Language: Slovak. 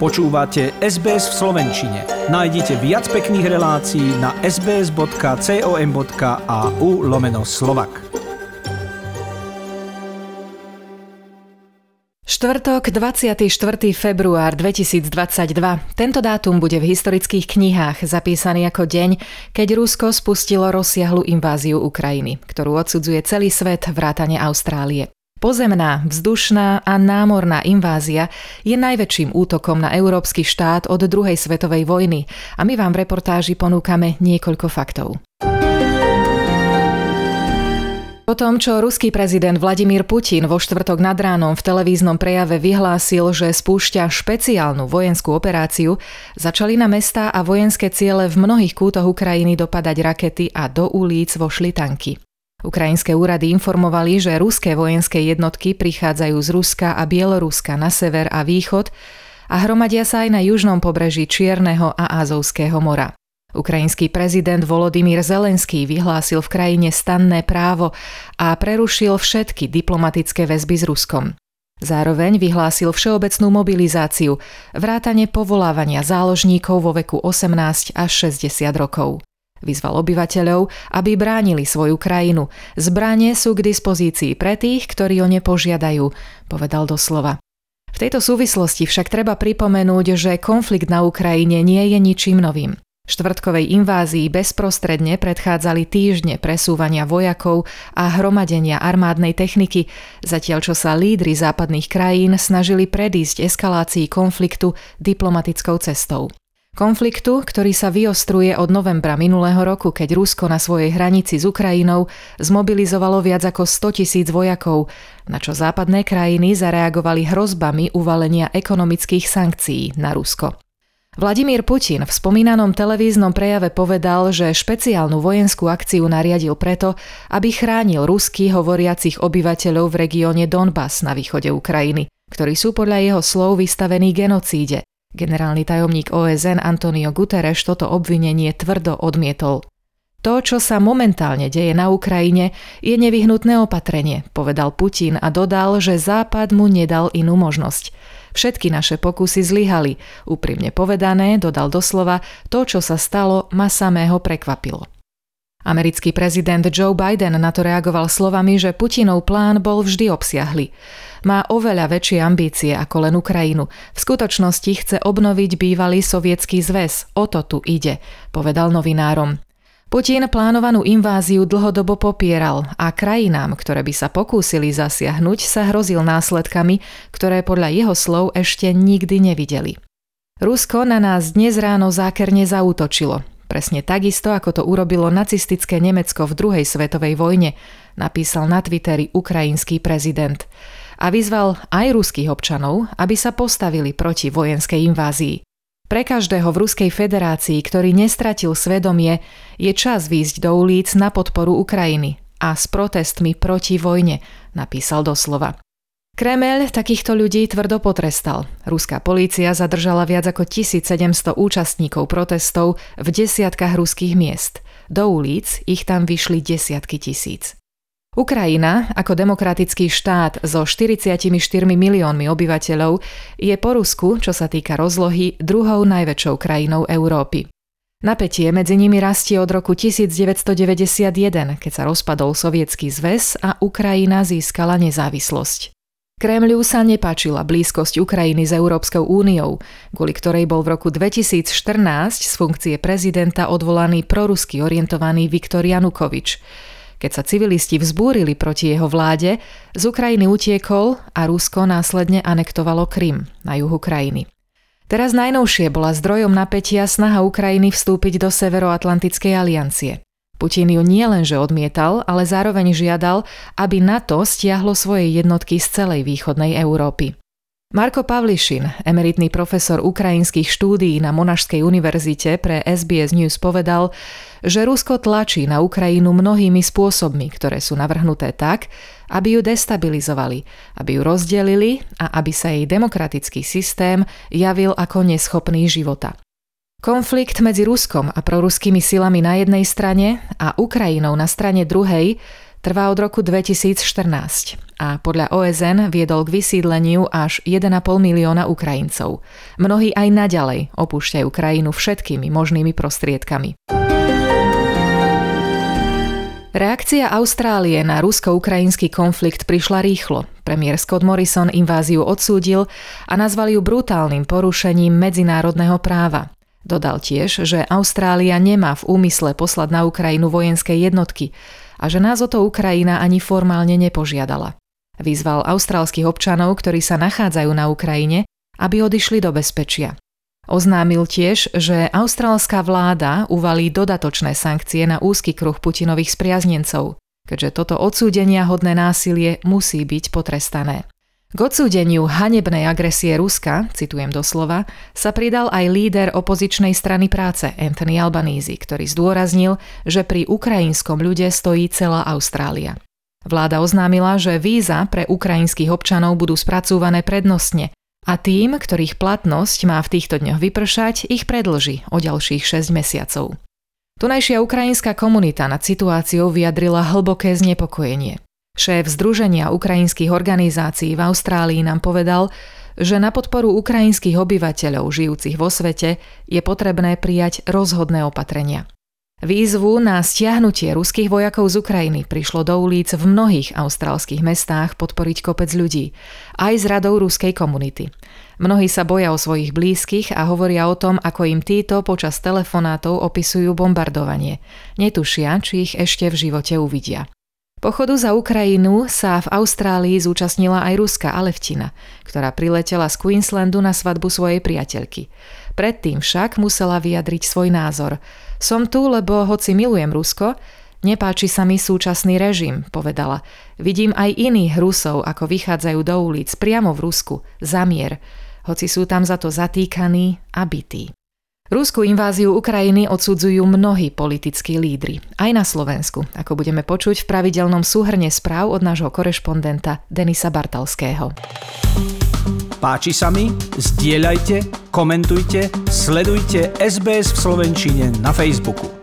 Počúvate SBS v Slovenčine. Nájdite viac pekných relácií na sbs.com.au lomeno slovak. Štvrtok, 24. február 2022. Tento dátum bude v historických knihách zapísaný ako deň, keď Rusko spustilo rozsiahlu inváziu Ukrajiny, ktorú odsudzuje celý svet vrátane Austrálie. Pozemná, vzdušná a námorná invázia je najväčším útokom na európsky štát od druhej svetovej vojny a my vám v reportáži ponúkame niekoľko faktov. Po tom, čo ruský prezident Vladimír Putin vo štvrtok nad ránom v televíznom prejave vyhlásil, že spúšťa špeciálnu vojenskú operáciu, začali na mestá a vojenské ciele v mnohých kútoch Ukrajiny dopadať rakety a do ulic vošli tanky. Ukrajinské úrady informovali, že ruské vojenské jednotky prichádzajú z Ruska a Bieloruska na sever a východ a hromadia sa aj na južnom pobreží Čierneho a Azovského mora. Ukrajinský prezident Volodymyr Zelenský vyhlásil v krajine stanné právo a prerušil všetky diplomatické väzby s Ruskom. Zároveň vyhlásil všeobecnú mobilizáciu, vrátane povolávania záložníkov vo veku 18 až 60 rokov. Vyzval obyvateľov, aby bránili svoju krajinu. Zbranie sú k dispozícii pre tých, ktorí o ne požiadajú, povedal doslova. V tejto súvislosti však treba pripomenúť, že konflikt na Ukrajine nie je ničím novým. Štvrtkovej invázii bezprostredne predchádzali týždne presúvania vojakov a hromadenia armádnej techniky, zatiaľ čo sa lídry západných krajín snažili predísť eskalácii konfliktu diplomatickou cestou. Konfliktu, ktorý sa vyostruje od novembra minulého roku, keď Rusko na svojej hranici s Ukrajinou zmobilizovalo viac ako 100 tisíc vojakov, na čo západné krajiny zareagovali hrozbami uvalenia ekonomických sankcií na Rusko. Vladimír Putin v spomínanom televíznom prejave povedal, že špeciálnu vojenskú akciu nariadil preto, aby chránil ruský hovoriacich obyvateľov v regióne Donbass na východe Ukrajiny, ktorí sú podľa jeho slov vystavení genocíde Generálny tajomník OSN Antonio Guterres toto obvinenie tvrdo odmietol. To, čo sa momentálne deje na Ukrajine, je nevyhnutné opatrenie, povedal Putin a dodal, že Západ mu nedal inú možnosť. Všetky naše pokusy zlyhali. Úprimne povedané, dodal doslova, to, čo sa stalo, ma samého prekvapilo. Americký prezident Joe Biden na to reagoval slovami, že Putinov plán bol vždy obsiahly. Má oveľa väčšie ambície ako len Ukrajinu. V skutočnosti chce obnoviť bývalý sovietský zväz. O to tu ide, povedal novinárom. Putin plánovanú inváziu dlhodobo popieral a krajinám, ktoré by sa pokúsili zasiahnuť, sa hrozil následkami, ktoré podľa jeho slov ešte nikdy nevideli. Rusko na nás dnes ráno zákerne zautočilo. Presne takisto, ako to urobilo nacistické Nemecko v druhej svetovej vojne, napísal na Twitteri ukrajinský prezident. A vyzval aj ruských občanov, aby sa postavili proti vojenskej invázii. Pre každého v Ruskej federácii, ktorý nestratil svedomie, je čas výjsť do ulic na podporu Ukrajiny a s protestmi proti vojne, napísal doslova. Kremel takýchto ľudí tvrdo potrestal. Ruská polícia zadržala viac ako 1700 účastníkov protestov v desiatkách ruských miest. Do ulic ich tam vyšli desiatky tisíc. Ukrajina, ako demokratický štát so 44 miliónmi obyvateľov, je po Rusku, čo sa týka rozlohy, druhou najväčšou krajinou Európy. Napätie medzi nimi rastie od roku 1991, keď sa rozpadol Sovietský zväz a Ukrajina získala nezávislosť. Kremľu sa nepáčila blízkosť Ukrajiny s Európskou úniou, kvôli ktorej bol v roku 2014 z funkcie prezidenta odvolaný prorusky orientovaný Viktor Janukovič. Keď sa civilisti vzbúrili proti jeho vláde, z Ukrajiny utiekol a Rusko následne anektovalo Krym na juhu krajiny. Teraz najnovšie bola zdrojom napätia snaha Ukrajiny vstúpiť do Severoatlantickej aliancie. Putin ju nielenže odmietal, ale zároveň žiadal, aby NATO stiahlo svoje jednotky z celej východnej Európy. Marko Pavlišin, emeritný profesor ukrajinských štúdií na Monašskej univerzite pre SBS News povedal, že Rusko tlačí na Ukrajinu mnohými spôsobmi, ktoré sú navrhnuté tak, aby ju destabilizovali, aby ju rozdelili a aby sa jej demokratický systém javil ako neschopný života. Konflikt medzi Ruskom a proruskými silami na jednej strane a Ukrajinou na strane druhej Trvá od roku 2014 a podľa OSN viedol k vysídleniu až 1,5 milióna Ukrajincov. Mnohí aj naďalej opúšťajú krajinu všetkými možnými prostriedkami. Reakcia Austrálie na rusko-ukrajinský konflikt prišla rýchlo. Premiér Scott Morrison inváziu odsúdil a nazval ju brutálnym porušením medzinárodného práva. Dodal tiež, že Austrália nemá v úmysle poslať na Ukrajinu vojenské jednotky, a že nás o to Ukrajina ani formálne nepožiadala. Vyzval austrálskych občanov, ktorí sa nachádzajú na Ukrajine, aby odišli do bezpečia. Oznámil tiež, že austrálska vláda uvalí dodatočné sankcie na úzky kruh Putinových spriaznencov, keďže toto odsúdenia hodné násilie musí byť potrestané. K odsúdeniu hanebnej agresie Ruska, citujem doslova, sa pridal aj líder opozičnej strany práce Anthony Albanese, ktorý zdôraznil, že pri ukrajinskom ľude stojí celá Austrália. Vláda oznámila, že víza pre ukrajinských občanov budú spracúvané prednostne a tým, ktorých platnosť má v týchto dňoch vypršať, ich predlží o ďalších 6 mesiacov. Tunajšia ukrajinská komunita nad situáciou vyjadrila hlboké znepokojenie. Šéf Združenia ukrajinských organizácií v Austrálii nám povedal, že na podporu ukrajinských obyvateľov žijúcich vo svete je potrebné prijať rozhodné opatrenia. Výzvu na stiahnutie ruských vojakov z Ukrajiny prišlo do ulic v mnohých austrálskych mestách podporiť kopec ľudí, aj z radou ruskej komunity. Mnohí sa boja o svojich blízkych a hovoria o tom, ako im títo počas telefonátov opisujú bombardovanie. Netušia, či ich ešte v živote uvidia. Pochodu za Ukrajinu sa v Austrálii zúčastnila aj ruská Alevtina, ktorá priletela z Queenslandu na svadbu svojej priateľky. Predtým však musela vyjadriť svoj názor. Som tu, lebo hoci milujem Rusko, nepáči sa mi súčasný režim, povedala. Vidím aj iných Rusov, ako vychádzajú do ulic priamo v Rusku, za mier, hoci sú tam za to zatýkaní a bytí. Rúskú inváziu Ukrajiny odsudzujú mnohí politickí lídry, aj na Slovensku, ako budeme počuť v pravidelnom súhrne správ od nášho korešpondenta Denisa Bartalského. Páči sa mi? Zdieľajte, komentujte, sledujte SBS v Slovenčine na Facebooku.